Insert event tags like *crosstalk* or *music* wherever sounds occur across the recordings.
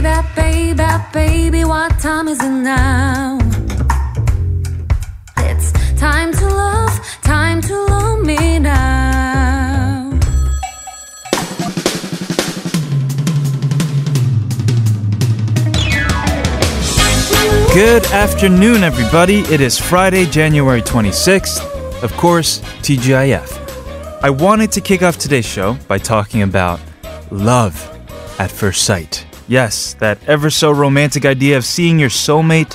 Baby, baby, baby, what time is it now? It's time to love, time to love me now. Good afternoon, everybody. It is Friday, January 26th. Of course, TGIF. I wanted to kick off today's show by talking about love at first sight. Yes, that ever so romantic idea of seeing your soulmate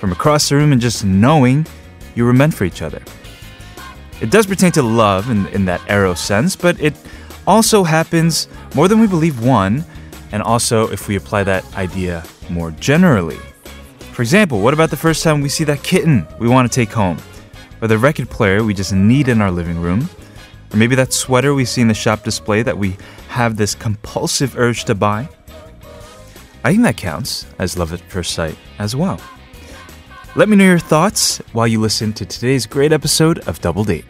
from across the room and just knowing you were meant for each other. It does pertain to love in, in that Eros sense, but it also happens more than we believe, one, and also if we apply that idea more generally. For example, what about the first time we see that kitten we want to take home? Or the record player we just need in our living room? Or maybe that sweater we see in the shop display that we have this compulsive urge to buy? I think that counts as love at first sight as well. Let me know your thoughts while you listen to today's great episode of Double Date.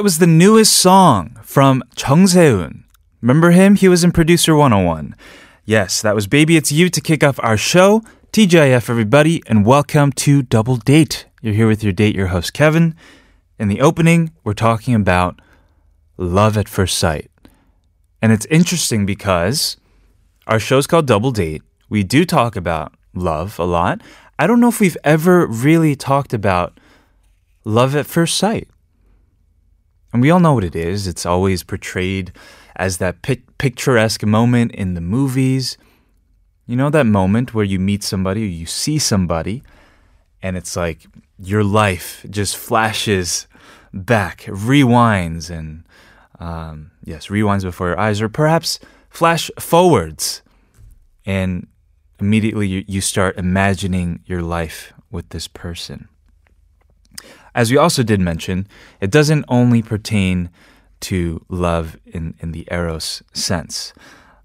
That was the newest song from Jeong Sewoon. Remember him? He was in Producer 101. Yes, that was Baby It's You to kick off our show. TGIF, everybody, and welcome to Double Date. You're here with your date, your host, Kevin. In the opening, we're talking about love at first sight. And it's interesting because our show's called Double Date. We do talk about love a lot. I don't know if we've ever really talked about love at first sight. And we all know what it is. It's always portrayed as that pic- picturesque moment in the movies. You know, that moment where you meet somebody or you see somebody, and it's like your life just flashes back, rewinds, and um, yes, rewinds before your eyes, or perhaps flash forwards. And immediately you, you start imagining your life with this person. As we also did mention, it doesn't only pertain to love in, in the Eros sense.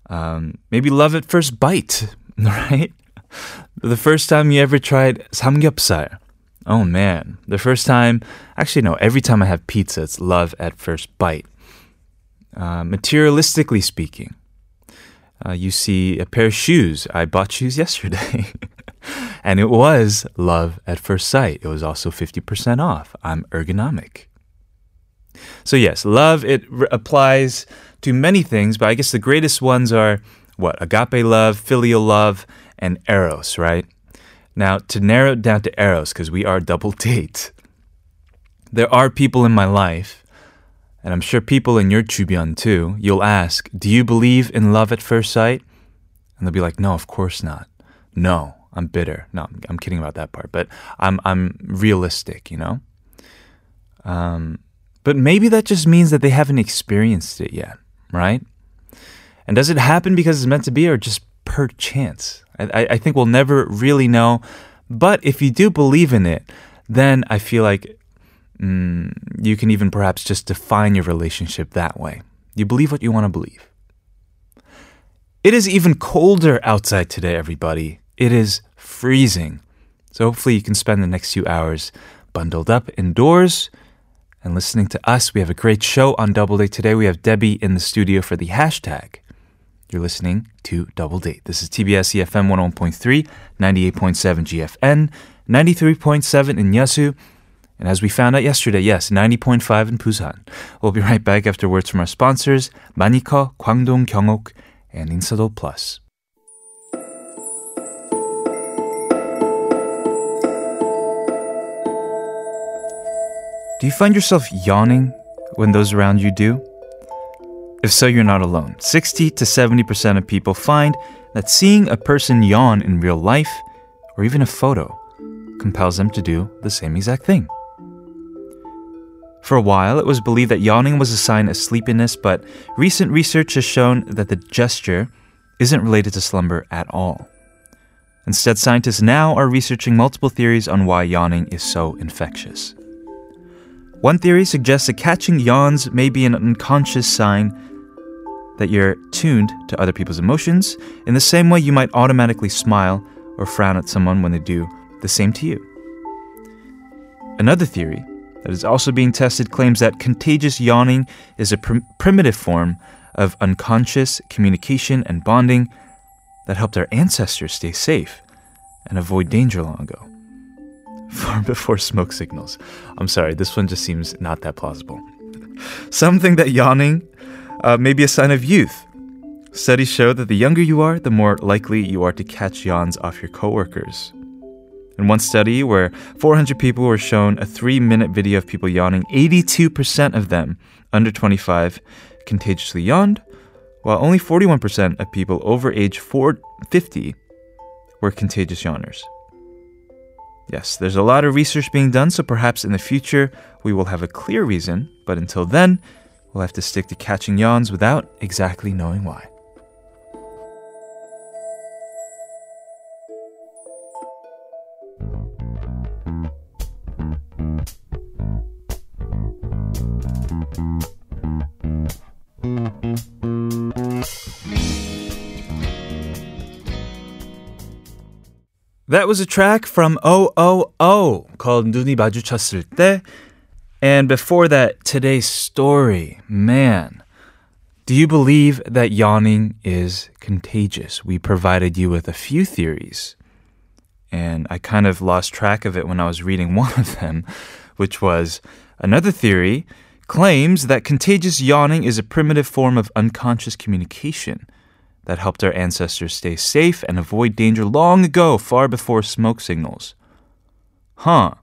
Um, maybe love at first bite, *laughs* right? The first time you ever tried samgyeopsal. Oh man, the first time, actually, no, every time I have pizza, it's love at first bite. Uh, materialistically speaking, uh, you see a pair of shoes. I bought shoes *laughs* yesterday. *laughs* and it was love at first sight. It was also 50% off. I'm ergonomic. So, yes, love, it applies to many things, but I guess the greatest ones are what? Agape love, filial love, and eros, right? Now, to narrow it down to eros, because we are double *laughs* date, there are people in my life and I'm sure people in your 주변 too, you'll ask, Do you believe in love at first sight? And they'll be like, No, of course not. No, I'm bitter. No, I'm, I'm kidding about that part, but I'm, I'm realistic, you know? Um, but maybe that just means that they haven't experienced it yet, right? And does it happen because it's meant to be or just per chance? I, I, think we'll never really know. But if you do believe in it, then I feel like mm, you can even perhaps just define your relationship that way. You believe what you want to believe. It is even colder outside today, everybody. It is freezing. So hopefully you can spend the next few hours bundled up indoors and listening to us. We have a great show on Double Date today. We have Debbie in the studio for the hashtag. You're listening to Double Date. This is TBS EFM 101.3, 98.7 GFN, 93.7 in Yeosu, and as we found out yesterday, yes, 90.5 in Busan. We'll be right back after words from our sponsors, Manika, Kwangdong Gyeongok, and Insado Plus. Do you find yourself yawning when those around you do? If so, you're not alone. 60 to 70% of people find that seeing a person yawn in real life, or even a photo, compels them to do the same exact thing. For a while, it was believed that yawning was a sign of sleepiness, but recent research has shown that the gesture isn't related to slumber at all. Instead, scientists now are researching multiple theories on why yawning is so infectious. One theory suggests that catching yawns may be an unconscious sign that you're tuned to other people's emotions in the same way you might automatically smile or frown at someone when they do the same to you. Another theory that is also being tested claims that contagious yawning is a prim- primitive form of unconscious communication and bonding that helped our ancestors stay safe and avoid danger long ago. Far *laughs* before smoke signals. I'm sorry, this one just seems not that plausible. Some think that yawning uh, may be a sign of youth. Studies show that the younger you are, the more likely you are to catch yawns off your coworkers. In one study where 400 people were shown a three minute video of people yawning, 82% of them under 25 contagiously yawned, while only 41% of people over age 4, 50 were contagious yawners. Yes, there's a lot of research being done, so perhaps in the future we will have a clear reason, but until then, we'll have to stick to catching yawns without exactly knowing why. That was a track from OOO called 눈이 마주쳤을 때. And before that, today's story. Man, do you believe that yawning is contagious? We provided you with a few theories. And I kind of lost track of it when I was reading one *laughs* of them, which was another theory claims that contagious yawning is a primitive form of unconscious communication that helped our ancestors stay safe and avoid danger long ago, far before smoke signals. Huh.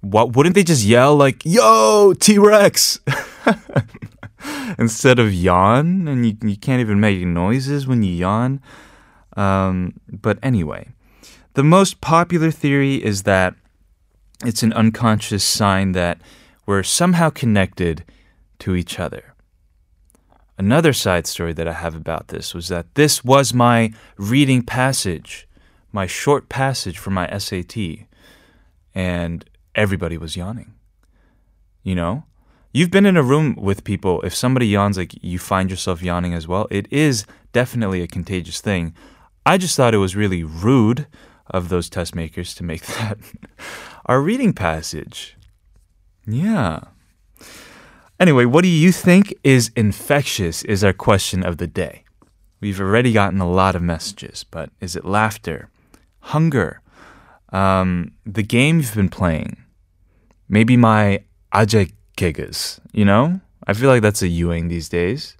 What wouldn't they just yell like, "Yo, T-Rex?" *laughs* instead of yawn, and you you can't even make noises when you yawn. Um, but anyway, the most popular theory is that it's an unconscious sign that we're somehow connected to each other. Another side story that I have about this was that this was my reading passage, my short passage for my SAT, and everybody was yawning. You know? You've been in a room with people, if somebody yawns, like you find yourself yawning as well. It is definitely a contagious thing. I just thought it was really rude of those test makers to make *laughs* that our reading passage. Yeah. Anyway, what do you think is infectious is our question of the day. We've already gotten a lot of messages, but is it laughter, hunger, um, the game you've been playing, maybe my aje gigas, you know? I feel like that's a Ewing these days.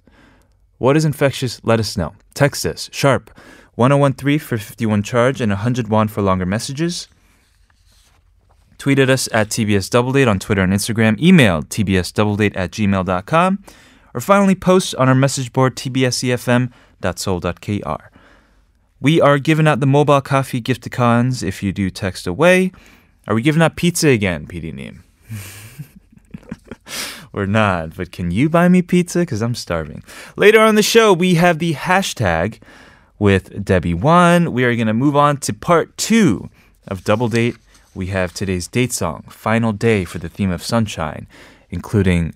What is infectious? Let us know. Text us, sharp, 1013 for 51 charge and 101 for longer messages. Tweet at us at TBS Doubledate on Twitter and Instagram. Email tbsdoubledate at gmail.com. Or finally, post on our message board tbsefm.seoul.kr. We are giving out the mobile coffee gifticons if you do text away. Are we giving out pizza again, PD Neem? *laughs* We're not, but can you buy me pizza? Because I'm starving. Later on the show, we have the hashtag with Debbie1. We are going to move on to part two of Double Date we have today's date song, Final Day, for the theme of sunshine, including,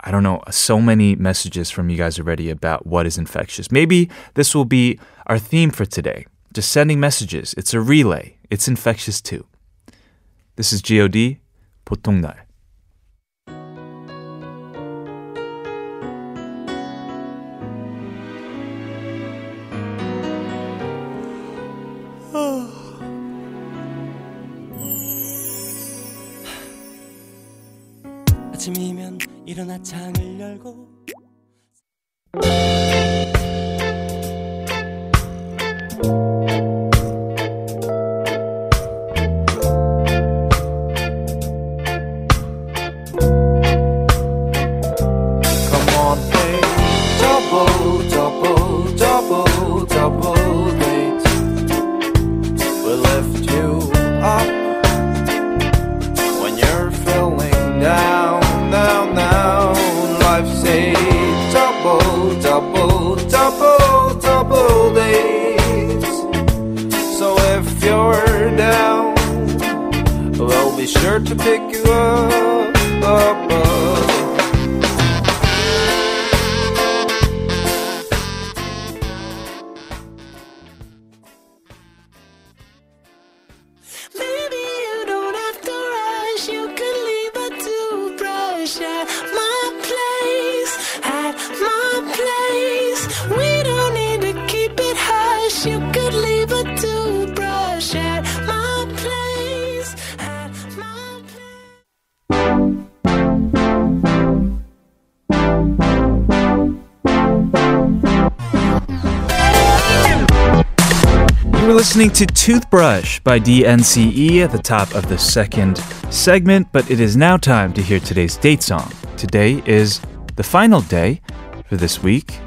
I don't know, so many messages from you guys already about what is infectious. Maybe this will be our theme for today. Just sending messages. It's a relay. It's infectious too. This is GOD, 보통 날. listening to Toothbrush by DNCE at the top of the second segment, but it is now time to hear today's date song. Today is the final day for this week.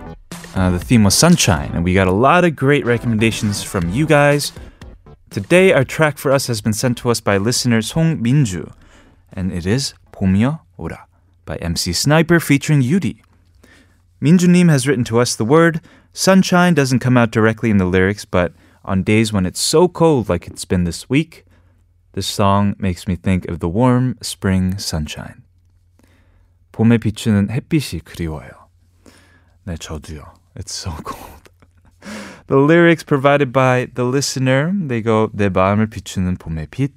Uh, the theme was sunshine, and we got a lot of great recommendations from you guys. Today, our track for us has been sent to us by listener Song Minju, and it is 봄이여 오라 by MC Sniper featuring Yudi. Minjunim has written to us the word sunshine doesn't come out directly in the lyrics, but on days when it's so cold like it's been this week, this song makes me think of the warm spring sunshine. 봄에 비추는 햇빛이 그리워요. 네, 저도요. It's so cold. *laughs* The lyrics provided by the listener, they go 내 마음을 비추는 봄의 빛,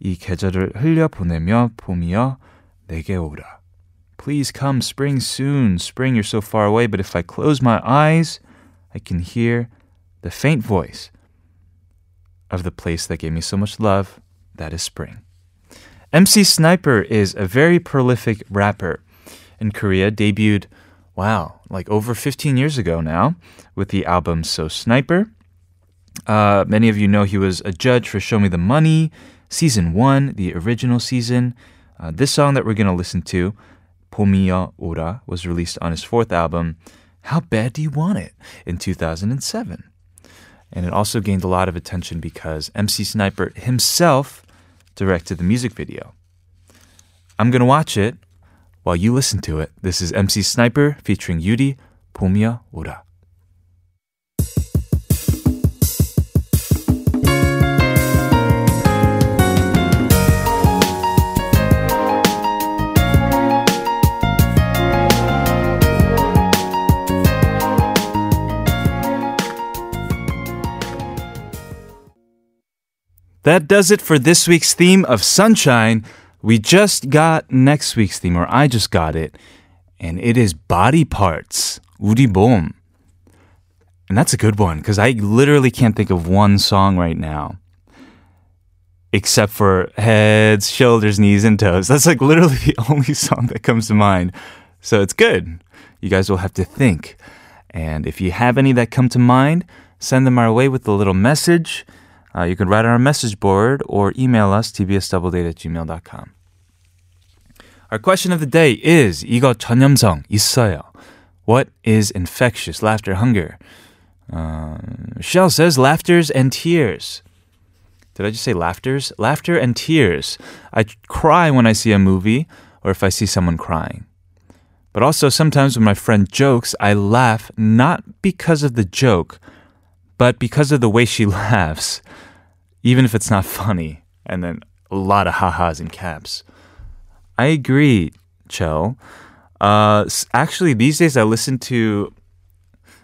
이 계절을 흘려 보내며 봄이여 내게 오라. Please come, spring soon. Spring, you're so far away, but if I close my eyes, I can hear the faint voice of the place that gave me so much love. That is spring. MC Sniper is a very prolific rapper in Korea, debuted, wow, like over 15 years ago now, with the album So Sniper. Uh, many of you know he was a judge for Show Me the Money, season one, the original season. Uh, this song that we're going to listen to, 봄이여 오라, was released on his fourth album, How Bad Do You Want It, in 2007. And it also gained a lot of attention because MC Sniper himself directed the music video. I'm going to watch it while you listen to it. This is MC Sniper featuring Yudi, 봄이 That does it for this week's theme of sunshine. We just got next week's theme, or I just got it, and it is body parts. 우리 몸. And that's a good one because I literally can't think of one song right now. Except for heads, shoulders, knees, and toes. That's like literally *laughs* the only song that comes to mind. So it's good. You guys will have to think. And if you have any that come to mind, send them our way with a little message. Uh, you can write on our message board or email us tbsdoubledate at gmail.com. Our question of the day is 이거 전염성 있어요. What is infectious laughter hunger? Uh, Shell says laughters and tears. Did I just say laughters? Laughter and tears. I cry when I see a movie or if I see someone crying. But also sometimes when my friend jokes, I laugh not because of the joke, but because of the way she laughs, even if it's not funny. And then a lot of ha-has in caps. I agree, Cho. Uh, s- actually, these days I listen to.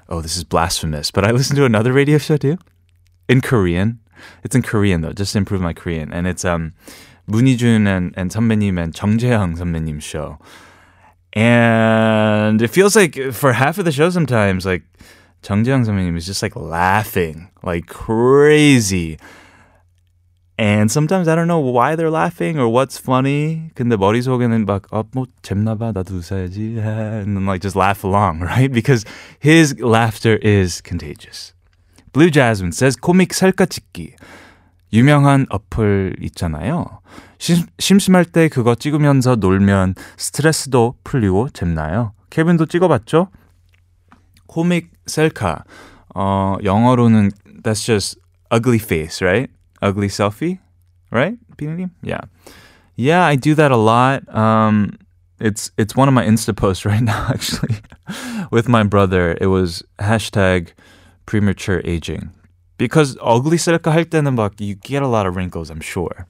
Oh, this is blasphemous, but I listen to another radio show too, in Korean. It's in Korean though, just to improve my Korean, and it's um, 문희준 and and 선배님 and 정재영 선배님 show, and it feels like for half of the show sometimes like 정재영 선배님 is just like laughing like crazy. And sometimes I don't know why they're laughing or what's funny. 근데 머릿속에는 막, 어, 뭐, 잼나봐, 나도 웃어야지. And then like just laugh along, right? Because his laughter is contagious. Blue Jasmine says, 코믹 살까 찍기. 유명한 어플 있잖아요. 심, 심심할 때 그거 찍으면서 놀면 스트레스도 풀리고 잼나요. 케빈도 찍어봤죠? 코믹 셀카. 어, 영어로는 that's just ugly face, right? Ugly selfie, right? 비니님? Yeah. Yeah, I do that a lot. Um, it's it's one of my Insta posts right *laughs* now, actually, with my brother. It was hashtag premature aging. Because ugly 셀카 할 때는 막 you get a lot of wrinkles, I'm sure.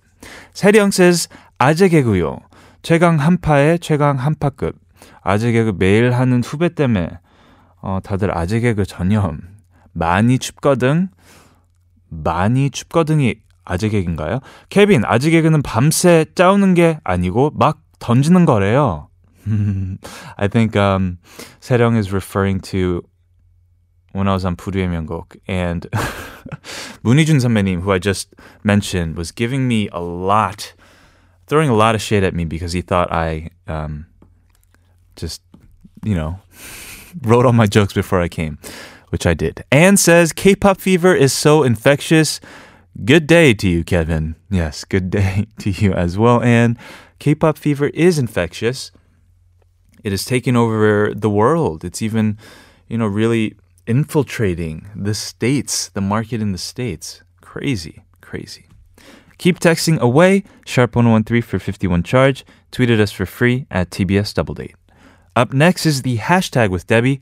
세령 says 아재 개구요. 최강 한파에 최강 한파급. 아재 개그 매일 하는 후배 때문에 어, 다들 아재 개그 전염. 많이 춥거든. 많이 춥거든이 아재 개그인가요? 케빈, 아재 개그는 밤새 게 아니고 막 던지는 거래요. *laughs* I think um, Serong is referring to when I was on Puri Myeongguk, and *laughs* Moon Hee-joon 선배님, who I just mentioned, was giving me a lot, throwing a lot of shade at me because he thought I um, just, you know, *laughs* wrote all my jokes before I came which I did. Anne says K-pop fever is so infectious. Good day to you, Kevin. Yes, good *laughs* day to you as well. Anne. K-pop fever is infectious. It is taking over the world. It's even, you know, really infiltrating the states, the market in the states. Crazy, crazy. Keep texting away, sharp113 for 51 charge. Tweet at us for free at TBS Double Date. Up next is the hashtag with Debbie,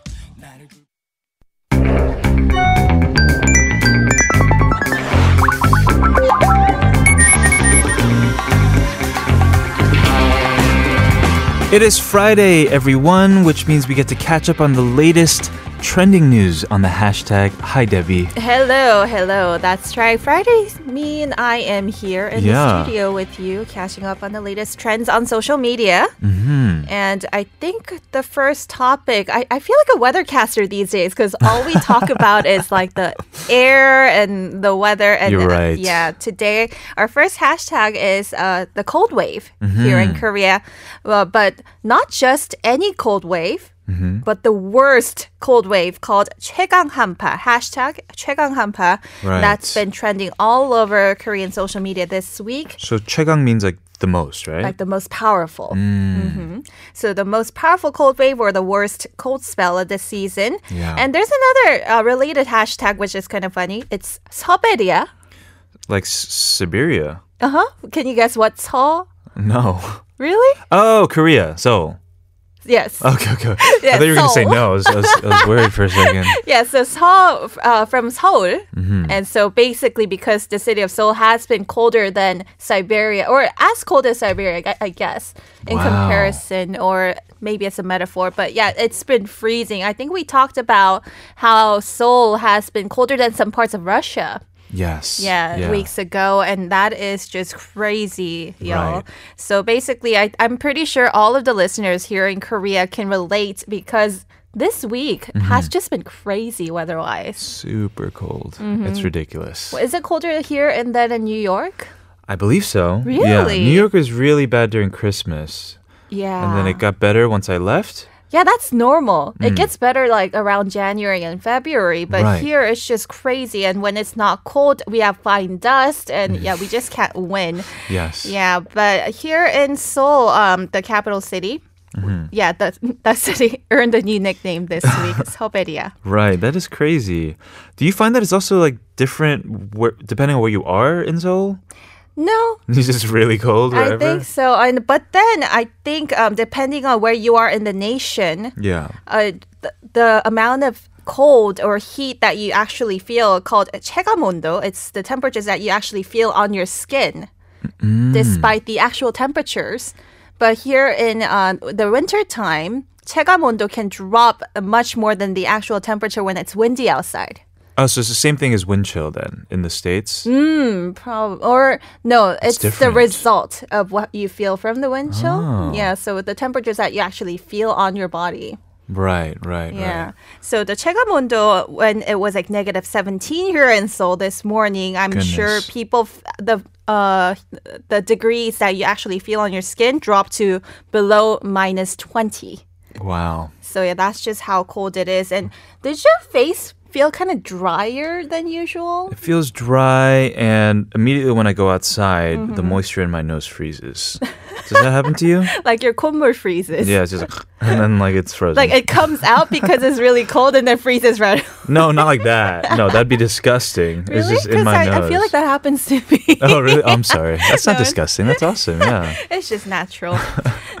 It is Friday, everyone, which means we get to catch up on the latest trending news on the hashtag Hi Debbie. Hello, hello. That's right. Fridays mean I am here in Yeah. the studio with you, catching up on the latest trends on social media. Mm-hmm. And I think the first topic, I, I feel like a weathercaster these days because all we talk *laughs* about is like the air and the weather. And You're uh, yeah, today our first hashtag is uh, the cold wave here Mm-hmm. in Korea. Well, but not just any cold wave. Mm-hmm. But the worst cold wave called 최강 한파 hashtag 최강 한파 Right. that's been trending all over Korean social media this week. So 최강 means like the most, right? Like the most powerful. Mm. hmm So the most powerful cold wave or the worst cold spell of this season. Yeah. And there's another uh, related hashtag which is kind of funny. It's 서베리아. like S- Siberia. Uh huh. Can you guess what 서? No. Really? Oh, Korea. Seoul. Yes. Okay, okay. *laughs* Yeah, I thought you were going to say no. I was, I, was, I was worried for a second. *laughs* Yeah, so Seoul, uh, from Seoul. Mm-hmm. And so basically, because the city of Seoul has been colder than Siberia, or as cold as Siberia, I- I guess, in Wow. comparison, or maybe it's a metaphor. But yeah, it's been freezing. I think we talked about how Seoul has been colder than some parts of Russia. Yes. Yeah, weeks ago, and that is just crazy, y'all. Right. So basically, I, I'm pretty sure all of the listeners here in Korea can relate because this week Mm-hmm. has just been crazy weather-wise. Super cold. Mm-hmm. It's ridiculous. Is it colder here and then in New York? I believe so. Yeah. Really? New York was really bad during Christmas. Yeah. And then it got better once I left. Yeah, that's normal. It gets better like around January and February, but Mm. Right. here it's just crazy. And when it's not cold, we have fine dust, and yeah, we just can't win. Yes. Yeah, but here in Seoul, um, the capital city, Mm-hmm. yeah, that *laughs* that city earned a new nickname this *laughs* week, Seoulberia. Right. That is crazy. Do you find that it's also like different where, depending on where you are in Seoul? No, *laughs* It's just really cold wherever? I think so. And but then I think um, depending on where you are in the nation, Yeah. uh, the, the amount of cold or heat that you actually feel called 체감온도. It's the temperatures that you actually feel on your skin, despite the actual temperatures. But here in uh, the winter time, 체감온도 can drop much more than the actual temperature when it's windy outside. Oh, so it's the same thing as wind chill then in the states. Mm, or no, it's, it's the result of what you feel from the wind chill. Oh. Yeah, so the temperatures that you actually feel on your body. Right, right, yeah. Right. So the Chegamundo, when it was like negative 17 here in Seoul this morning, I'm Goodness. sure people, f- the uh, the degrees that you actually feel on your skin drop to below minus 20. Wow. So yeah, that's just how cold it is. And did your face feel kind of drier than usual? It feels dry, and immediately when I go outside, Mm-hmm. the moisture in my nose freezes. *laughs* Does that happen to you? *laughs* Like your 콧물 freezes. Yeah, it's just like, *laughs* and then like it's frozen. Like it comes out because it's really cold and then freezes right *laughs* No, not like that. No, that'd be disgusting. It's just in my I, nose. I feel like that happens to me. Oh, really? I'm sorry. That's not No, disgusting. That's awesome. Yeah. It's just natural.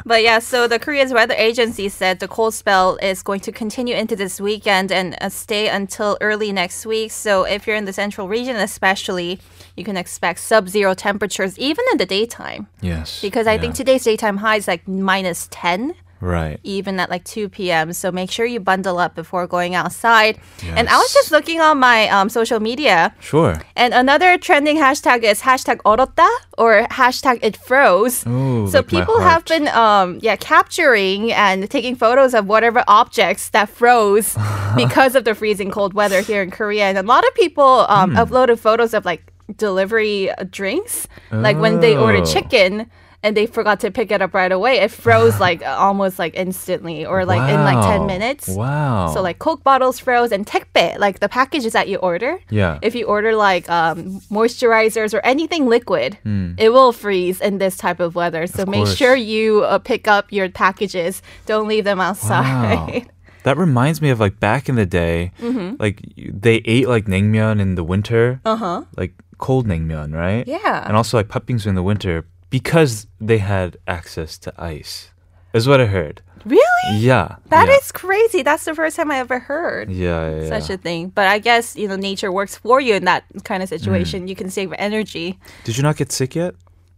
but yeah, so the Korea's weather agency said the cold spell is going to continue into this weekend and uh, stay until early next week. So if you're in the central region, especially, you can expect sub-zero temperatures even in the daytime. Yes. Because I think today's daytime high is like minus 10 right. even at like 2 p.m so make sure you bundle up before going outside. Yes. and i was just looking on my um, social media. Sure. And another trending hashtag is hashtag orota or hashtag it froze. Ooh, so like people have been um, yeah capturing and taking photos of whatever objects that froze *laughs* because of the freezing cold weather here in korea. And a lot of people um, mm. uploaded photos of like delivery drinks oh. like when they order oh. chicken and they forgot to pick it up right away. It froze like almost like instantly or like wow. in like 10 minutes. Wow. So like Coke bottles froze and tekbe, like the packages that you order. Yeah. If you order like um, moisturizers or anything liquid, mm. it will freeze in this type of weather. So of make sure you uh, pick up your packages. Don't leave them outside. Wow. *laughs* That reminds me of like back in the day, mm-hmm. like they ate like naengmyeon in the winter, uh-huh. like cold naengmyeon, right? Yeah. And also like puppings in the winter because they had access to ice. Is what I heard. really? Yeah. That yeah. is crazy. That's the first time I ever heard. Yeah, yeah, yeah. Such a thing, but I guess you know nature works for you in that kind of Hmm. situation. You can save energy. Did you not get sick yet?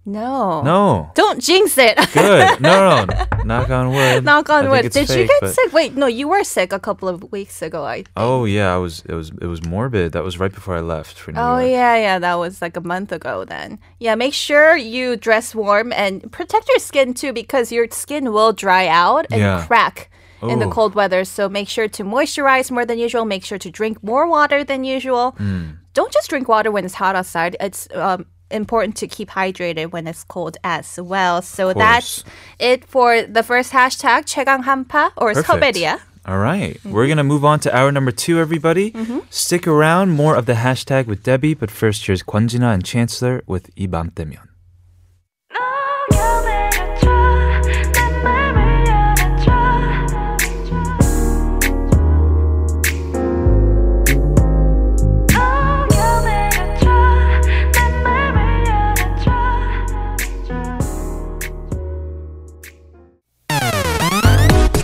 No, No. don't jinx it. *laughs* Good. No, no. Knock on wood. Knock on wood. Did you get but- sick? Wait, no, you were sick a couple of weeks ago. I. Think. Oh yeah, I was. It was. It was morbid. That was right before I left for New Oh York. yeah, yeah, that was like a month ago then. Yeah, make sure you dress warm and protect your skin too because your skin will dry out and Yeah. crack in the cold weather. So make sure to moisturize more than usual. Make sure to drink more water than usual. Hmm. Don't just drink water when it's hot outside. It's um, important to keep hydrated when it's cold as well. So that's it for the first hashtag, 최강 한파 or Seoulberia. All right. Mm-hmm. We're going to move on to hour number two, everybody. Mm-hmm. Stick around, more of the hashtag with Debbie, but first here's Kwon and Chancellor with 이밤때면.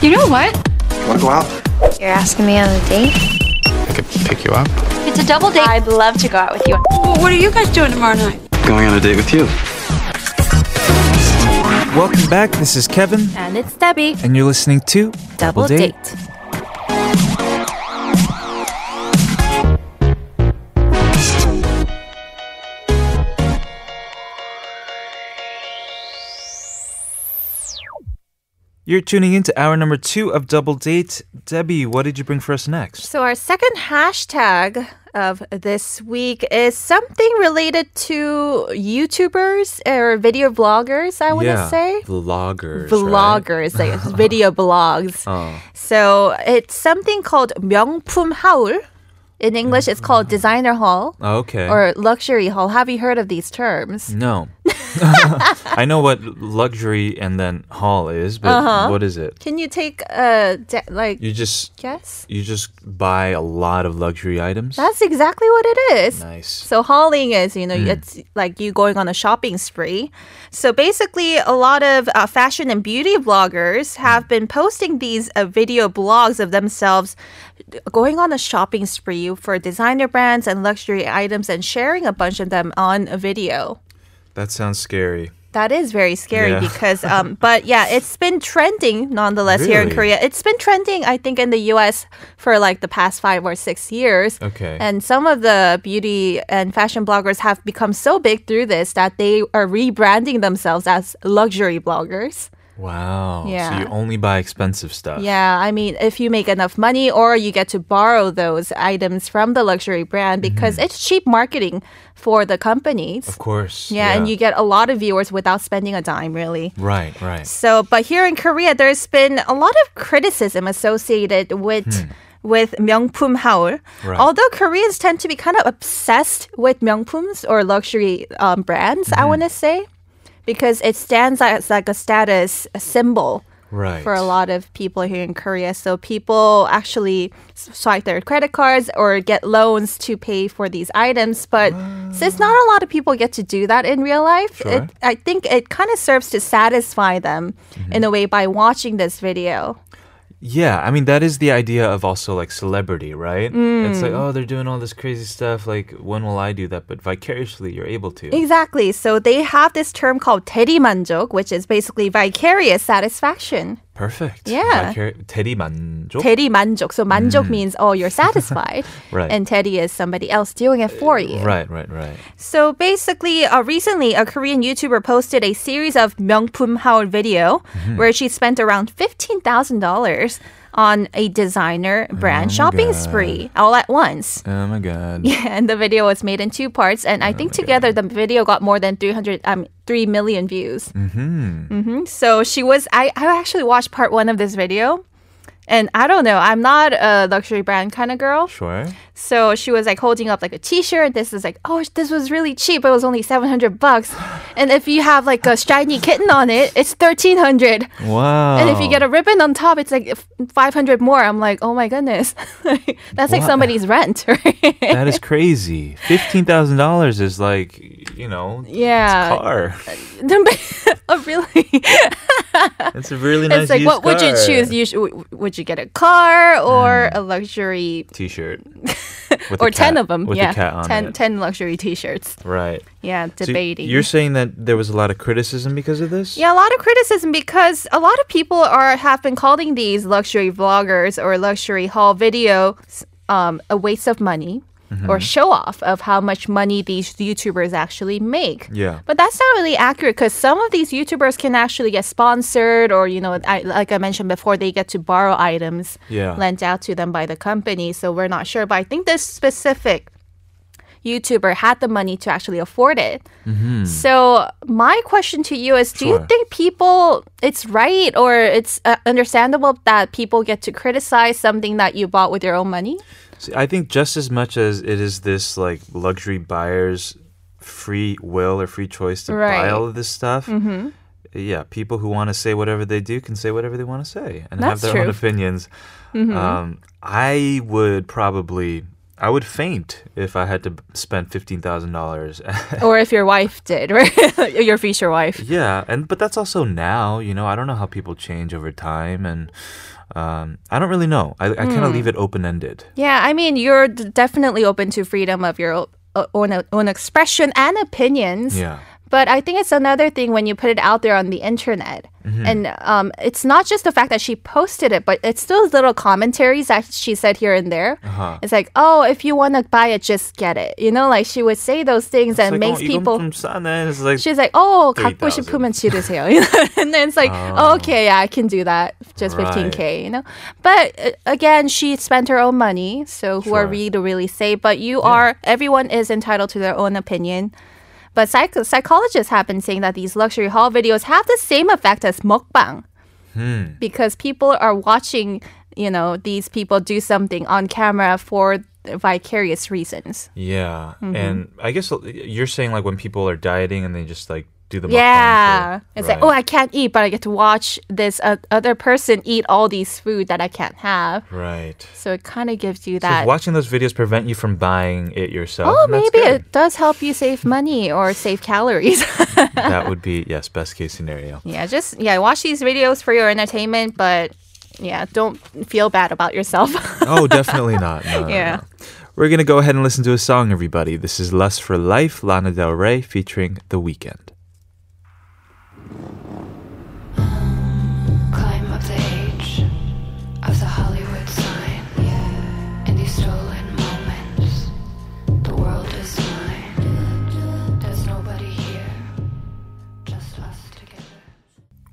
You know what? Wanna go out? You're asking me on a date? I could pick you up. It's a double date. I'd love to go out with you. What are you guys doing tomorrow night? Going on a date with you. Welcome back. This is Kevin, And it's Debbie. and you're listening to Double date. You're tuning in to hour number two of Double Date. Debbie, what did you bring for us next? So, our second hashtag of this week is something related to YouTubers or video bloggers, I want to yeah, say. Vloggers. Vloggers, right? *laughs* like video blogs. Oh. So, it's something called Myeongpum 하울. In English, it's called designer haul. Okay. Or luxury haul. Have you heard of these terms? No. *laughs* I know what luxury and then haul is, but Uh-huh. what is it? Can you take a de- like You just guess? you just buy a lot of luxury items. That's exactly what it is. nice. So hauling is, you know, Hmm. it's like you going on a shopping spree. So basically, a lot of uh, fashion and beauty bloggers have been posting these uh, video blogs of themselves going on a shopping spree for designer brands and luxury items and sharing a bunch of them on a video. That sounds scary. That is very scary Yeah. because, um, *laughs* but yeah, it's been trending nonetheless here in Korea. It's been trending, I think, in the US for like the past five or six years. Okay. And some of the beauty and fashion bloggers have become so big through this that they are rebranding themselves as luxury bloggers. Wow. So Yeah. you only buy expensive stuff. Yeah, I mean, if you make enough money or you get to borrow those items from the luxury brand because it's cheap marketing for the companies. Mm-hmm. Of course. Yeah, and you get a lot of viewers without spending a dime, really. Right, right. So, but here in Korea, there's been a lot of criticism associated with with 명품 하울. Right. Although Koreans tend to be kind of obsessed with 명품s or luxury um, brands, I want to say, because it stands as like a status a symbol Right. for a lot of people here in Korea. So people actually swipe their credit cards or get loans to pay for these items. But since not a lot of people get to do that in real life, Sure. it, I think it kind of serves to satisfy them Mm-hmm. in a way by watching this video. Yeah, I mean that is the idea of also like celebrity, right? It's Mm. like, oh, they're doing all this crazy stuff. Like, when will I do that? But vicariously, you're able to. Exactly. So they have this term called 대리만족, which is basically vicarious satisfaction. Perfect. Yeah. Vicar- 대리만족. 대리만족. So 만족 means oh you're *laughs* satisfied, Mm. *laughs* Right. and 대리 is somebody else doing it for you. Right, right, right. So basically, uh, recently a Korean YouTuber posted a series of 명품 haul video Mm-hmm. where she spent around fifteen thousand dollars on a designer brand shopping Oh God. spree all at once. Oh my god. *laughs* Yeah, and the video was made in two parts, and I think together the video got more than 300, um, 3 million views. Mm-hmm. hmm So she was, I, I actually watched part one of this video, and I don't know, I'm not a luxury brand kind of girl. Sure. So she was like holding up like a t-shirt. This is like, oh, this was really cheap. It was only 700 bucks. *sighs* And if you have like a shiny kitten on it, it's 1300. Wow. And if you get a ribbon on top, it's like 500 more. I'm like, oh my goodness. *laughs* That's like somebody's rent, *laughs* right? that is crazy. Fifteen thousand dollars is like, you know, Yeah. it's a car. *laughs* *laughs* oh, really? *laughs* It's a really nice. it's like, what would you choose? You sh- would you get a car or a luxury, T-shirt. Or 10 of them? With yeah, on 10, it. 10 luxury t-shirts. Right. Yeah, So debating. you're saying that there was a lot of criticism because of this? Yeah, a lot of criticism because a lot of people are have been calling these luxury vloggers or luxury haul videos um, a waste of money Mm-hmm. or show off of how much money these YouTubers actually make. Yeah. But that's not really accurate because some of these YouTubers can actually get sponsored or, you know, I, like I mentioned before, they get to borrow items Yeah. lent out to them by the company. So we're not sure. But I think this specific YouTuber had the money to actually afford it. So my question to you is: Do you Mm-hmm. Think people it's right or it's uh, understandable that people get to criticize something that you bought with your own money? See, I think just as much as it is this like luxury buyer's free will or free choice to buy all of this stuff. Mm-hmm. Yeah, people who want to say whatever they do can say whatever they want to say and have That's their own true. Mm-hmm. opinions. Um, I would probably, I would faint if I had to spend fifteen thousand dollars. *laughs* or if your wife did, *laughs* right? your future wife. Yeah, and but that's also now. You know, I don't know how people change over time, and um, I don't really know. I, I kind of leave it open ended. Yeah, I mean, you're definitely open to freedom of your o- uh, own own expression and opinions. Yeah. But I think it's another thing when you put it out there on the internet. And um, it's not just the fact that she posted it, but it's those little commentaries that she said here and there. It's like, oh, if you want to buy it, just get it. You know, like she would say those things It's and like, makes oh, 이건 people. 좀 싸네. It's like She's like, oh, 갖고 30,000. 싶으면 *laughs* 지르세요. You know? *laughs* and then it's like, oh. okay, yeah, I can do that. Just Right. 15K, you know? But uh, again, she spent her own money. So who are Sure. we to really say? But you are, everyone is entitled to their own opinion. But psych- psychologists have been saying that these luxury haul videos have the same effect as mukbang. Hmm. Because people are watching, you know, these people do something on camera for vicarious reasons. Yeah, Mm-hmm. and I guess you're saying like when people are dieting and they just like do the mukbang Yeah. for- It's right. like, oh, I can't eat, but I get to watch this uh, other person eat all these food that I can't have. right. So it kind of gives you that. if watching those videos prevent you from buying it yourself. oh, maybe it does help you save money or save calories. *laughs* that would be yes, best case scenario. yeah, just yeah, watch these videos for your entertainment, but yeah, don't feel bad about yourself. *laughs* oh, definitely not. No, no, Yeah. no. We're gonna go ahead and listen to a song, everybody. This is "Lust for Life," Lana Del Rey featuring The Weeknd.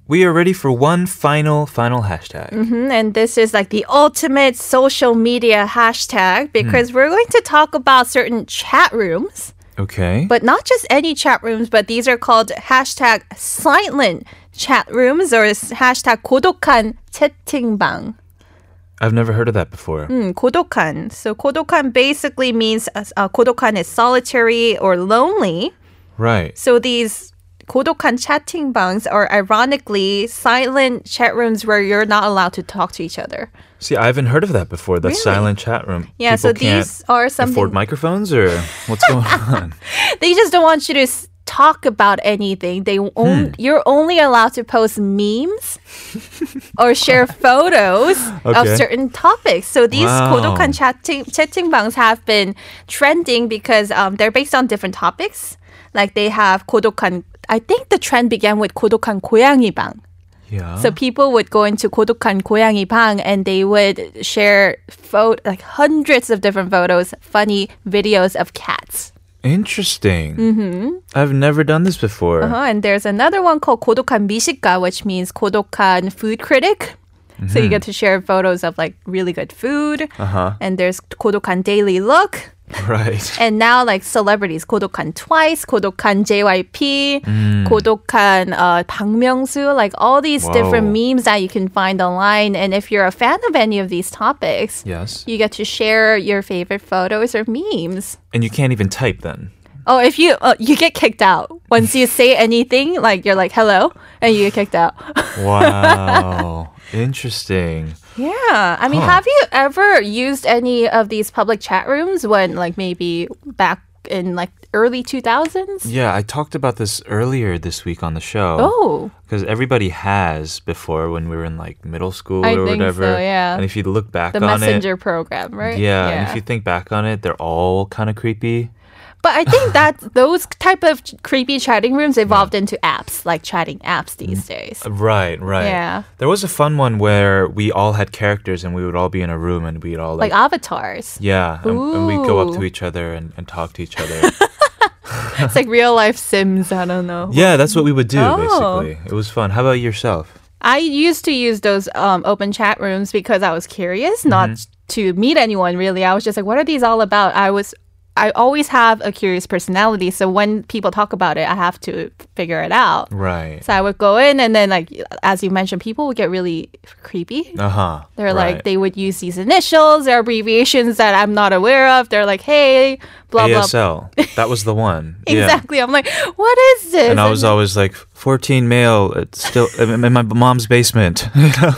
We are ready for one final, final hashtag. Mhm, and this is like the ultimate social media hashtag Hmm. because we're going to talk about certain chat rooms. Okay. But not just any chat rooms, but these are called hashtag silent chat rooms or s- hashtag 고독한 채팅방. I've never heard of that before. Mm, 고독한. So 고독한 basically means uh, uh, 고독한 is solitary or lonely. Right. So these 고독한 채팅방s are ironically silent chat rooms where you're not allowed to talk to each other. See, I haven't heard of that before. That Really? silent chat room. Yeah, so People can't these are something afford microphones or what's going *laughs* on? they just don't want you to s- talk about anything. They Hmm. on- you're only allowed to post memes *laughs* or share photos of Okay. certain topics. So these Wow. 고독한 chatting 채팅방s have been trending because um, they're based on different topics. Like they have 고독한 I think the trend began with Kodokan Koyangi Bang. Yeah. So people would go into Kodokan Koyangi Bang and they would share photo, like hundreds of different photos, funny videos of cats. Interesting. Mm-hmm. I've never done this before. Uh-huh. And there's another one called Kodokan Bishika, which means Kodokan Food Critic. Mm-hmm. So you mm-hmm. get to share photos of like really good food. Uh-huh. And there's Kodokan Daily Look. Right. And now, like celebrities, Kodokan twice, Kodokan JYP, mm. Kodokan uh, Bang Myung-soo, like all these Whoa. different memes that you can find online. And if you're a fan of any of these topics, yes, you get to share your favorite photos or memes. And you can't even type then. Oh, if you uh, you get kicked out once you say anything, like you're like hello, and you get kicked out. *laughs* Wow. Interesting. yeah, I mean, Huh. have you ever used any of these public chat rooms when, like, maybe back in like early two thousands? Yeah, I talked about this earlier this week on the show. Oh, Because everybody has before when we were in like middle school I or whatever. so, yeah. And if you look back the on messenger it. Messenger program, right? Yeah, and if you think back on it, they're all kind of creepy. But I think *laughs* that those type of creepy chatting rooms evolved into apps, like chatting apps these days. Right, right. Yeah. There was a fun one where we all had characters and we would all be in a room and we'd all Like like, avatars. yeah, and, and we'd go up to each other and, and talk to each *laughs* other. It's like *laughs* real life Sims. I don't know. yeah, that's what we would do Oh. basically. It was fun. How about yourself? I used to use those um, open chat rooms because I was curious, not Mm-hmm. to meet anyone really. I was just like, what are these all about? I was, I always have a curious personality, so when people talk about it, I have to figure it out. Right. So I would go in, and then like as you mentioned, people would get really creepy. Uh huh. They're like they would use these initials or abbreviations that I'm not aware of. They're like, hey, blah blah. ASL. That was the one. *laughs* Yeah. Exactly. I'm like, what is this? And I was always like, 14 male, it's still in in my mom's basement. *laughs* You know?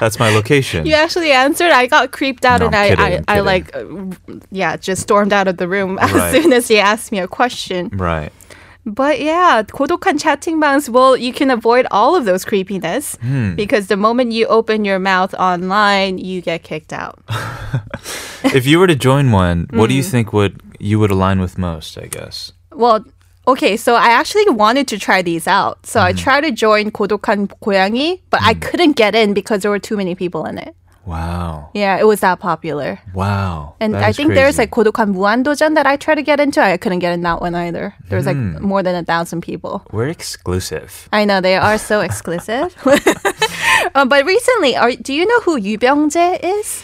That's my location. You actually answered. I got creeped out, No, and I'm I, kidding, I, I'm I kidding. like, uh, yeah, just stormed out of the room *laughs* as Right. soon as he asked me a question. Right. But yeah, 고독한 채팅방s. Well, you can avoid all of those creepiness Hmm. because the moment you open your mouth online, you get kicked out. if you were to join one, what do you Mm. think would you would align with most, I guess. Well, okay, so I actually wanted to try these out. So mm-hmm. I tried to join Kodokan Koyangi, but mm. I couldn't get in because there were too many people in it. Wow. Yeah, it was that popular. Wow. And I think crazy. there's like Kodokan Muandojan that I tried to get into. I couldn't get in that one either. There was like mm. more than a thousand people. We're exclusive. I know, they are so exclusive. um, *laughs* *laughs* but recently, are, do you know who Yu Byung-jae is?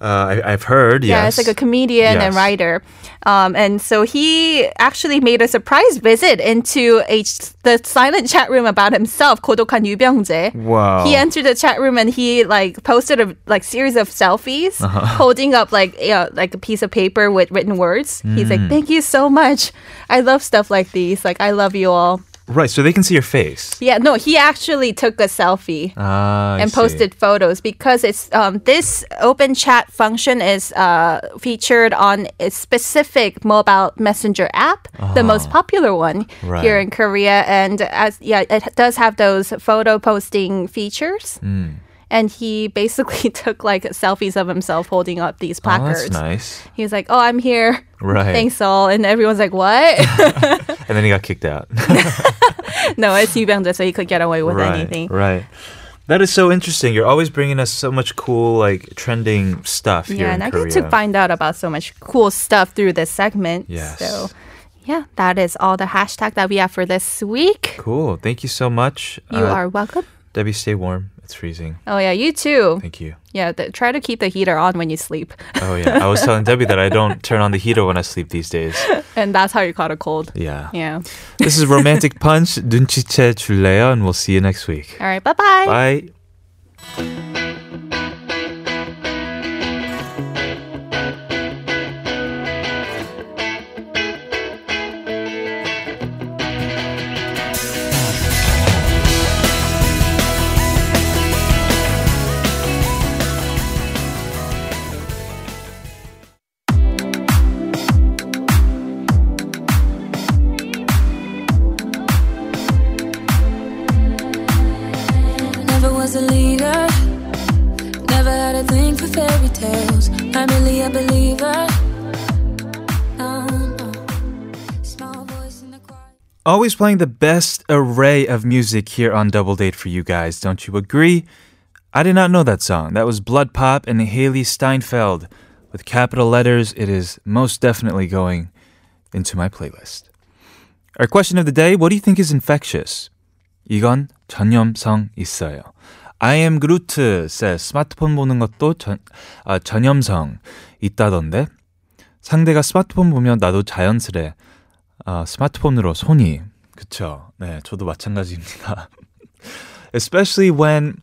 Uh, I, have heard, yes. Yeah, it's like a comedian yes. and writer. Um, and so he actually made a surprise visit into a, the silent chat room about himself, 고독한 유 Byung-jae. Wow. He entered the chat room and he like posted a like series of selfies, Uh-huh. *laughs* holding up like you know, like a piece of paper with written words. He's like, Mm. "Thank you so much. I love stuff like these. Like I love you all." Right, so they can see your face. Yeah, no, he actually took a selfie Ah, and posted photos because it's um, this open chat function is uh, featured on a specific mobile messenger app, the most popular one Right. here in Korea, and as yeah, it does have those photo posting features. Mm. And he basically *laughs* took like selfies of himself holding up these Oh, placards. that's nice. He was like, "Oh, I'm here. Right. Thanks all." And everyone's like, "What?" *laughs* And then he got kicked out. *laughs* no, it's Yu Byung-jae, so he could get away with right, anything. Right. That is so interesting. You're always bringing us so much cool, like trending stuff here Yeah, in and I Korea. get to find out about so much cool stuff through this segment. Yes. So, yeah, that is all the hashtag that we have for this week. Cool. Thank you so much. You Uh, are welcome. Debbie, stay warm. It's freezing. Oh yeah, you too. Thank you. Yeah, th- try to keep the heater on when you sleep, Oh yeah, I was telling Debbie that I don't *laughs* turn on the heater when I sleep these days. and that's how you caught a cold. Yeah. Yeah. This is Romantic *laughs* Punch. 눈치채 줄래요? And we'll see you next week. All right. Bye bye. always playing the best array of music here on Double Date for you guys, don't you agree? I did not know that song. That was BloodPop and Hailee Steinfeld. With capital letters, it is most definitely going into my playlist. Our question of the day, what do you think is infectious? 이건 전염성 있어요. I am Groot says 스마트폰 보는 것도 전, 아, 전염성 있다던데 상대가 스마트폰 보면 나도 자연스레 아, 스마트폰으로 손이 그쵸 네 저도 마찬가지입니다 *laughs* especially when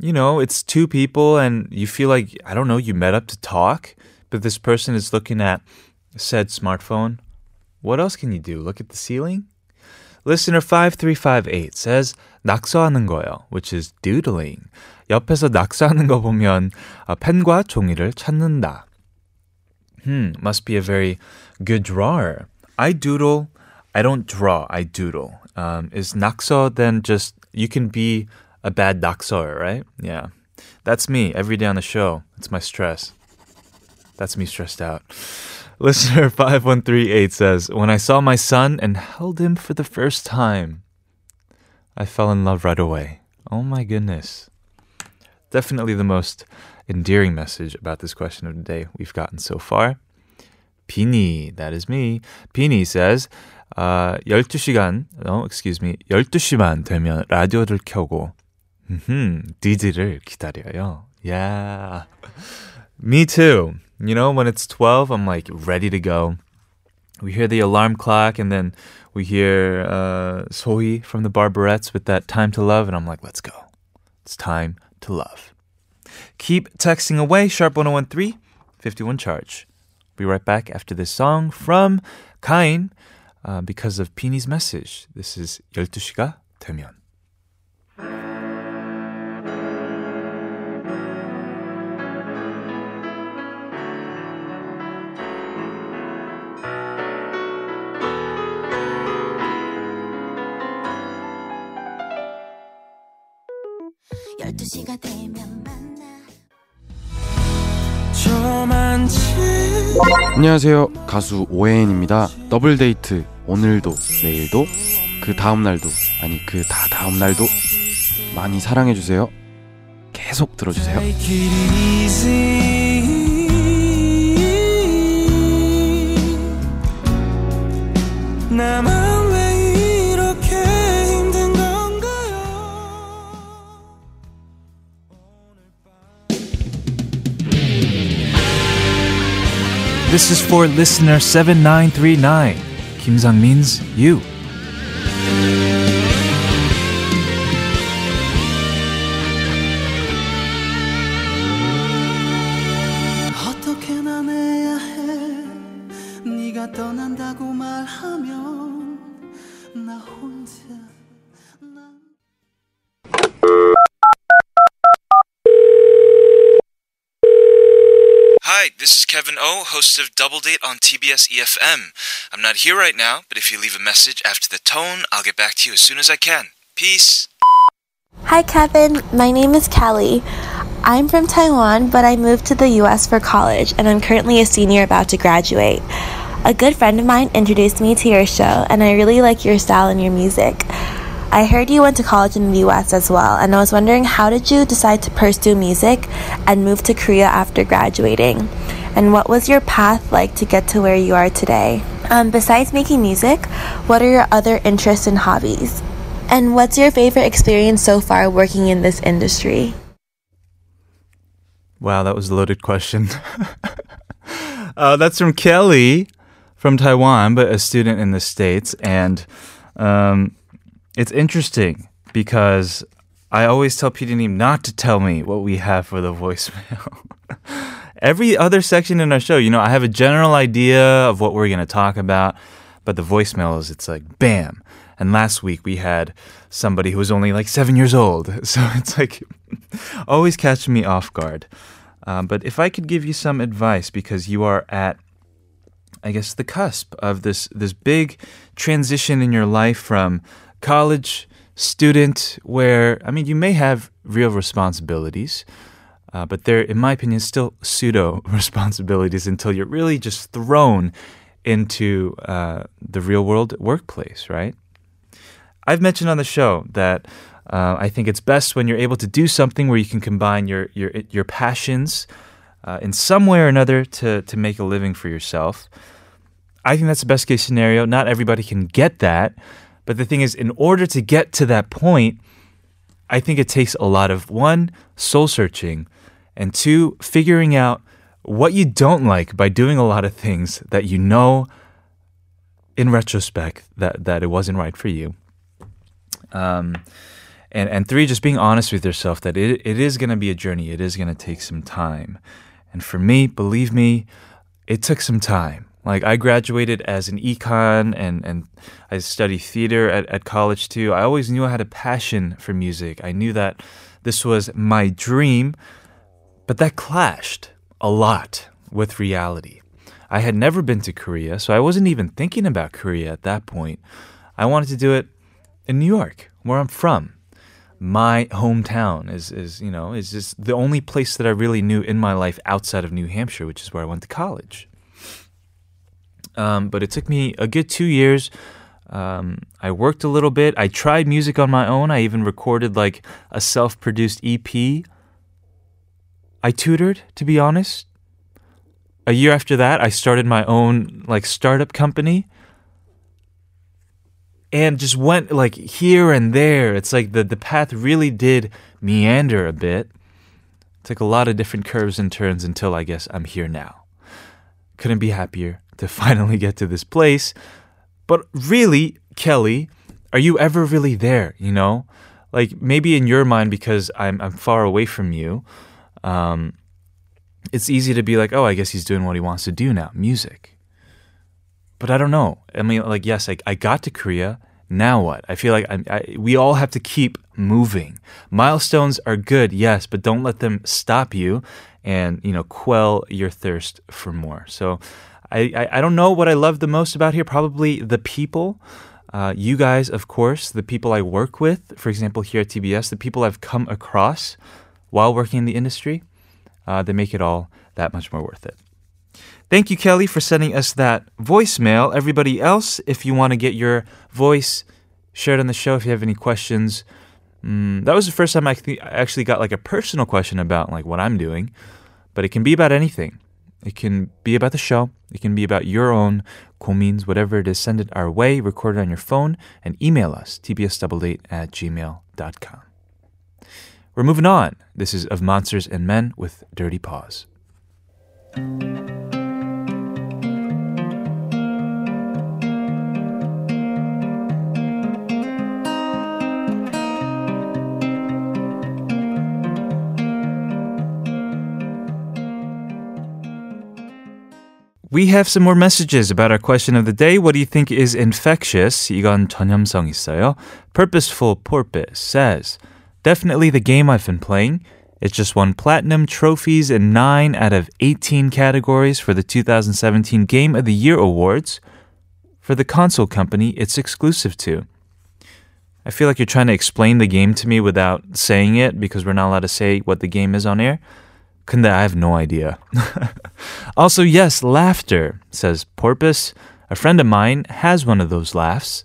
you know it's two people and you feel like I don't know you met up to talk but this person is looking at said smartphone what else can you do look at the ceiling Listener 5358 says 낙서하는 거예요, which is doodling. 옆에서 낙서하는 거 보면 아, 펜과 종이를 찾는다. Hmm, must be a very good drawer. I doodle. I don't draw, I doodle. Um, is nakso then just you can be a bad naksoer, right? Yeah. That's me every day on the show. It's my stress. That's me stressed out. *laughs* Listener 5138 says, When I saw my son and held him for the first time, I fell in love right away. Oh my goodness. Definitely the most endearing message about this question of the day we've gotten so far. Pini, that is me. Pini says, uh, 12시간, no, excuse me, 12시만 되면 라디오를 켜고, 음, 디지를 기다려요. Yeah. Me too. You know, when it's 12, I'm like ready to go. We hear the alarm clock and then we hear uh, Sohi from the Barbarettes with that Time to Love, and I'm like, let's go. It's time to love. Keep texting away, sharp 1013, 51 charge. Be right back after this song from Kain uh, because of Pini's message. This is 12시가 되면. 안녕하세요. 가수 오해인입니다. 더블 데이트 오늘도 내일도 그 다음 날도 아니 그 다 다음 날도 많이 사랑해 주세요. 계속 들어 주세요. 나만 왜 이렇게 힘든 건가요? This is for listener 7939. Kim Sang You. Host of Double Date on TBS EFM. I'm not here right now, but if you leave a message after the tone, I'll get back to you as soon as I can. Peace. Hi, Kevin. My name is Kelly. I'm from Taiwan, but I moved to the US for college, and I'm currently a senior about to graduate. A good friend of mine introduced me to your show, and I really like your style and your music. I heard you went to college in the US as well, and I was wondering how did you decide to pursue music and move to Korea after graduating? And what was your path like to get to where you are today? Um, besides making music, what are your other interests and hobbies? And what's your favorite experience so far working in this industry? Wow, that was a loaded question. *laughs* uh, that's from Kelly from Taiwan, but a student in the States. And um, it's interesting because I always tell PD-nim not to tell me what we have for the voicemail. *laughs* Every other section in our show, you know, I have a general idea of what we're going to talk about, but the voicemails, it's like bam. And last week we had somebody who was only like seven years old. *laughs* So it's like *laughs* always catching me off guard. Um, but if I could give you some advice, because you are at, I guess, the cusp of this this big transition in your life from college student, where I mean, you may have real responsibilities, Uh, but they're, in my opinion, still pseudo *laughs* responsibilities until you're really just thrown into uh, the real world workplace, right? I've mentioned on the show that uh, I think it's best when you're able to do something where you can combine your your your passions uh, in some way or another to to make a living for yourself. I think that's the best case scenario. Not everybody can get that, but the thing is, in order to get to that point, I think it takes a lot of one soul searching, and two figuring out what you don't like by doing a lot of things that you know in retrospect that that it wasn't right for you. Um, and and three, just being honest with yourself that it it is going to be a journey. It is going to take some time. And for me, believe me, it took some time. Like I graduated as an econ and and I studied theater at, at college too. I always knew I had a passion for music. I knew that this was my dream, but that clashed a lot with reality. I had never been to Korea, so I wasn't even thinking about Korea at that point. I wanted to do it in New York, where I'm from. My hometown is, is you know, is just the only place that I really knew in my life outside of New Hampshire, which is where I went to college. Um, but it took me a good two years. Um, I worked a little bit. I tried music on my own. I even recorded like a self produced EP. I tutored, to be honest. A year after that, I started my own like startup company and just went like here and there. It's like the, the path really did meander a bit. Took a lot of different curves and turns until I guess I'm here now. Couldn't be happier to *laughs* finally get to this place. But really, Kelly, are you ever really there? You know, like maybe in your mind because I'm I'm far away from you. Um, it's easy to be like, oh, I guess he's doing what he wants to do now, music. But I don't know. I mean, like, yes, I, I got to Korea. Now what? I feel like I, I, we all have to keep moving. Milestones are good, yes, but don't let them stop you and you know quell your thirst for more. So I, I, I don't know what I love the most about here. Probably the people. Uh, you guys, of course, the people I work with, for example, here at TBS, the people I've come across while working in the industry, uh, they make it all that much more worth it. Thank you, Kelly, for sending us that voicemail. Everybody else, if you want to get your voice shared on the show, if you have any questions, mm, that was the first time I actually got like a personal question about like what I'm doing, but it can be about anything. It can be about the show. It can be about your own means whatever it is. Send it our way, record it on your phone, and email us, tbs888 at gmail.com. We're moving on. This is Of Monsters and Men with Dirty Paws. We have some more messages about our question of the day. What do you think is infectious? 이건 전염성 있어요. Purposeful Porpoise says, Definitely the game I've been playing. It's just won platinum trophies in 9 out of 18 categories for the 2017 Game of the Year Awards. For the console company it's exclusive to. I feel like you're trying to explain the game to me without saying it because we're not allowed to say what the game is on air. 근데 I have no idea. *laughs* also, yes, laughter, says Porpoise. A friend of mine has one of those laughs.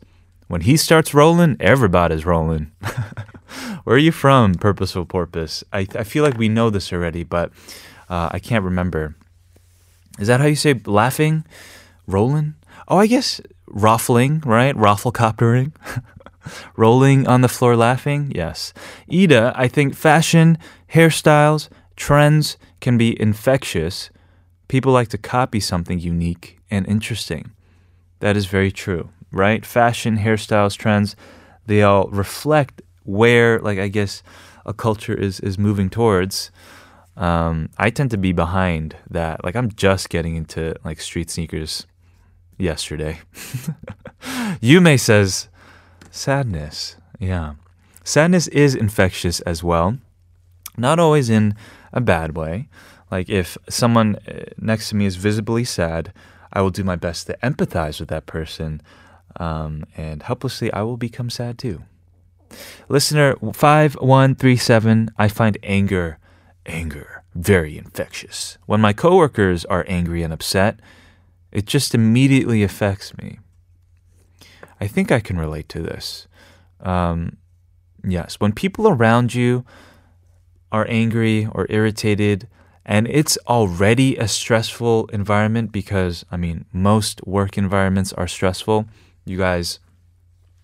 When he starts rolling, everybody's rolling. *laughs* Where are you from, Purposeful Porpoise? I, I feel like we know this already, but uh, I can't remember. Is that how you say laughing? Rolling? Oh, I guess ruffling, right? Rafflecoptering. *laughs* Rolling on the floor laughing? Yes. Ida, I think fashion, hairstyles, trends can be infectious. People like to copy something unique and interesting. That is very true, right? Fashion, hairstyles, trends, they all reflect where, like, I guess a culture is, is moving towards. Um, I tend to be behind that. Like, I'm just getting into like street sneakers yesterday. *laughs* Yume says, sadness. Yeah. Sadness is infectious as well. Not always in a bad way. Like if someone uh, next to me is visibly sad, I will do my best to empathize with that person. Um, and helplessly, I will become sad too. Listener 5137, I find anger, anger very infectious. When my coworkers are angry and upset, it just immediately affects me. I think I can relate to this. Um, yes, when people around you are angry or irritated, and it's already a stressful environment because, I mean, most work environments are stressful. You guys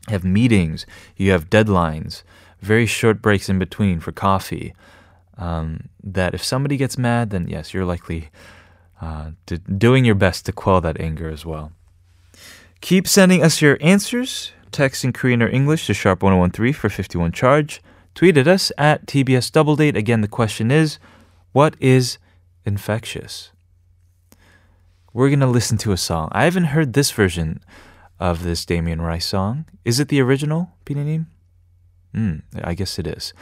have meetings, you have deadlines, very short breaks in between for coffee. Um, that if somebody gets mad, then yes, you're likely uh, doing your best to quell that anger as well. Keep sending us your answers. Text in Korean or English to sharp 1013 for 51 charge. Tweet at us at TBS Double Date. Again, the question is what is infectious? We're going to listen to a song. I haven't heard this version of this Damien Rice song. Is it the original, Pinanim? Mm, I guess it is.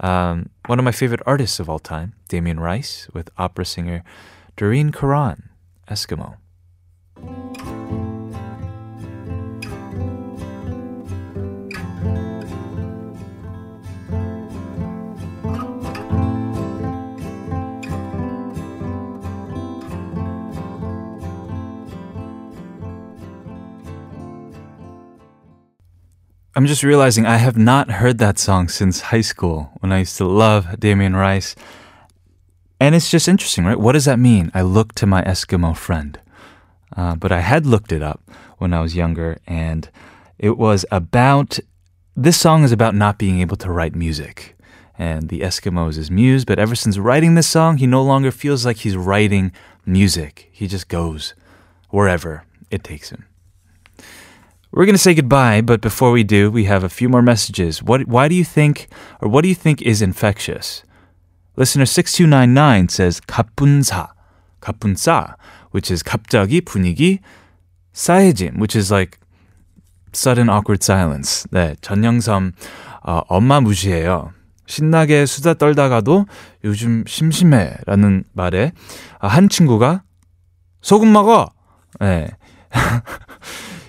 Um, one of my favorite artists of all time, Damien Rice, with opera singer Doreen Curran, Eskimo. I'm just realizing I have not heard that song since high school when I used to love Damien Rice. And it's just interesting, right? What does that mean? I look to my Eskimo friend. Uh, but I had looked it up when I was younger, and it was about this song is about not being able to write music. And the Eskimo is muse, but ever since writing this song, he no longer feels like he's writing music. He just goes wherever it takes him. We're going to say goodbye, but before we do, we have a few more messages. What, why do you think, or what do you think is infectious? Listener 6299 says, 가뿐사, 가뿐싸, which is 갑자기 분위기, 싸해짐, which is like sudden awkward silence. 네, 전영섬, 어, 엄마 무시해요. 신나게 수다 떨다가도 요즘 심심해 라는 말에 한 친구가 소금 먹어! 네. *laughs*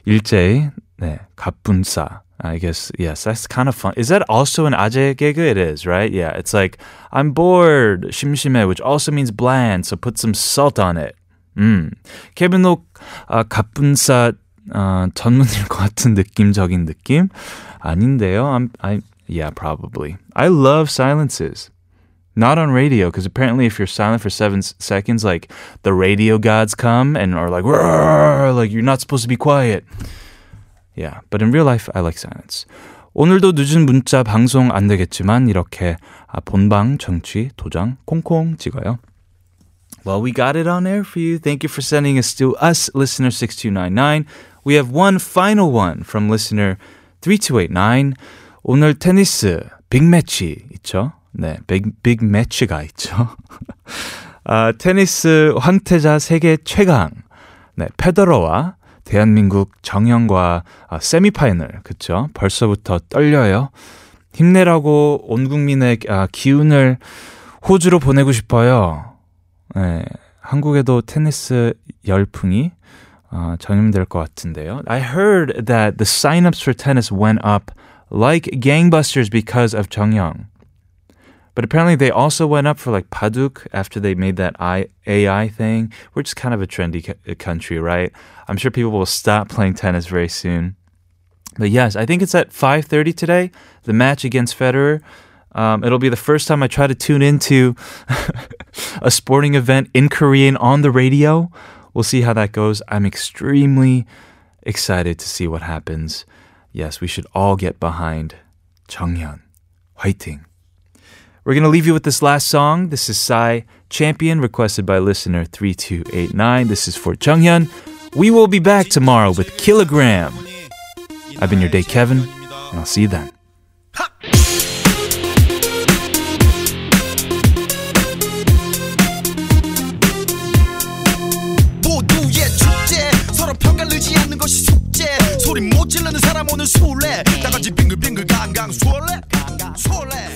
일제히 네, 갑분싸. I guess yes, that's kind of fun. Is that also an 아재 개그? It is, right? Yeah, it's like I'm bored, 심심해, which also means bland. So put some salt on it. 음, 케빈도 아, 갑분싸 어, 전문일 것 같은 느낌적인 느낌 아닌데요. I'm, I yeah, probably. I love silences. Not on radio, because apparently, if you're silent for seven s- seconds, like the radio gods come and are like, "Roar," like you're not supposed to be quiet. Yeah, but in real life, I like silence. 오늘도 늦은 문자 방송 안 되겠지만 이렇게 아, 본방 정치 도장 콩콩 찍어요. Well, we got it on air for you. Thank you for sending us to us, listener 6299. We have one final one from listener 3289. 오늘 테니스 빅매치 있죠? 네, 빅, 빅 매치가 있죠. *laughs* 아, 테니스 황태자 세계 최강. 네, 페더러와 대한민국 정형과 아, 세미파이널. 그쵸? 벌써부터 떨려요. 힘내라고 온 국민의 아, 기운을 호주로 보내고 싶어요. 네, 한국에도 테니스 열풍이 어, 전염될 것 같은데요. I heard that the signups for tennis went up like gangbusters because of 정영. But apparently they also went up for like Paduk after they made that AI thing, which is kind of a trendy country, right? I'm sure people will stop playing tennis very soon. But yes, I think it's at 5:30 today, the match against Federer. Um, it'll be the first time I try to tune into *laughs* a sporting event in Korean on the radio. We'll see how that goes. I'm extremely excited to see what happens. Yes, we should all get behind Changhyun. Fighting. We're going to leave you with this last song. This is Psy Champion, requested by listener 3289. This is for Changhyun. We will be back tomorrow with Kilogram. I've been your day, Kevin, and I'll see you then. 모두의 축제 서로 평가를 넣지 않는 것이 숙제 소리 못 지르는 사람 오늘 술래 다 같이 빙글빙글 강강 술래 술래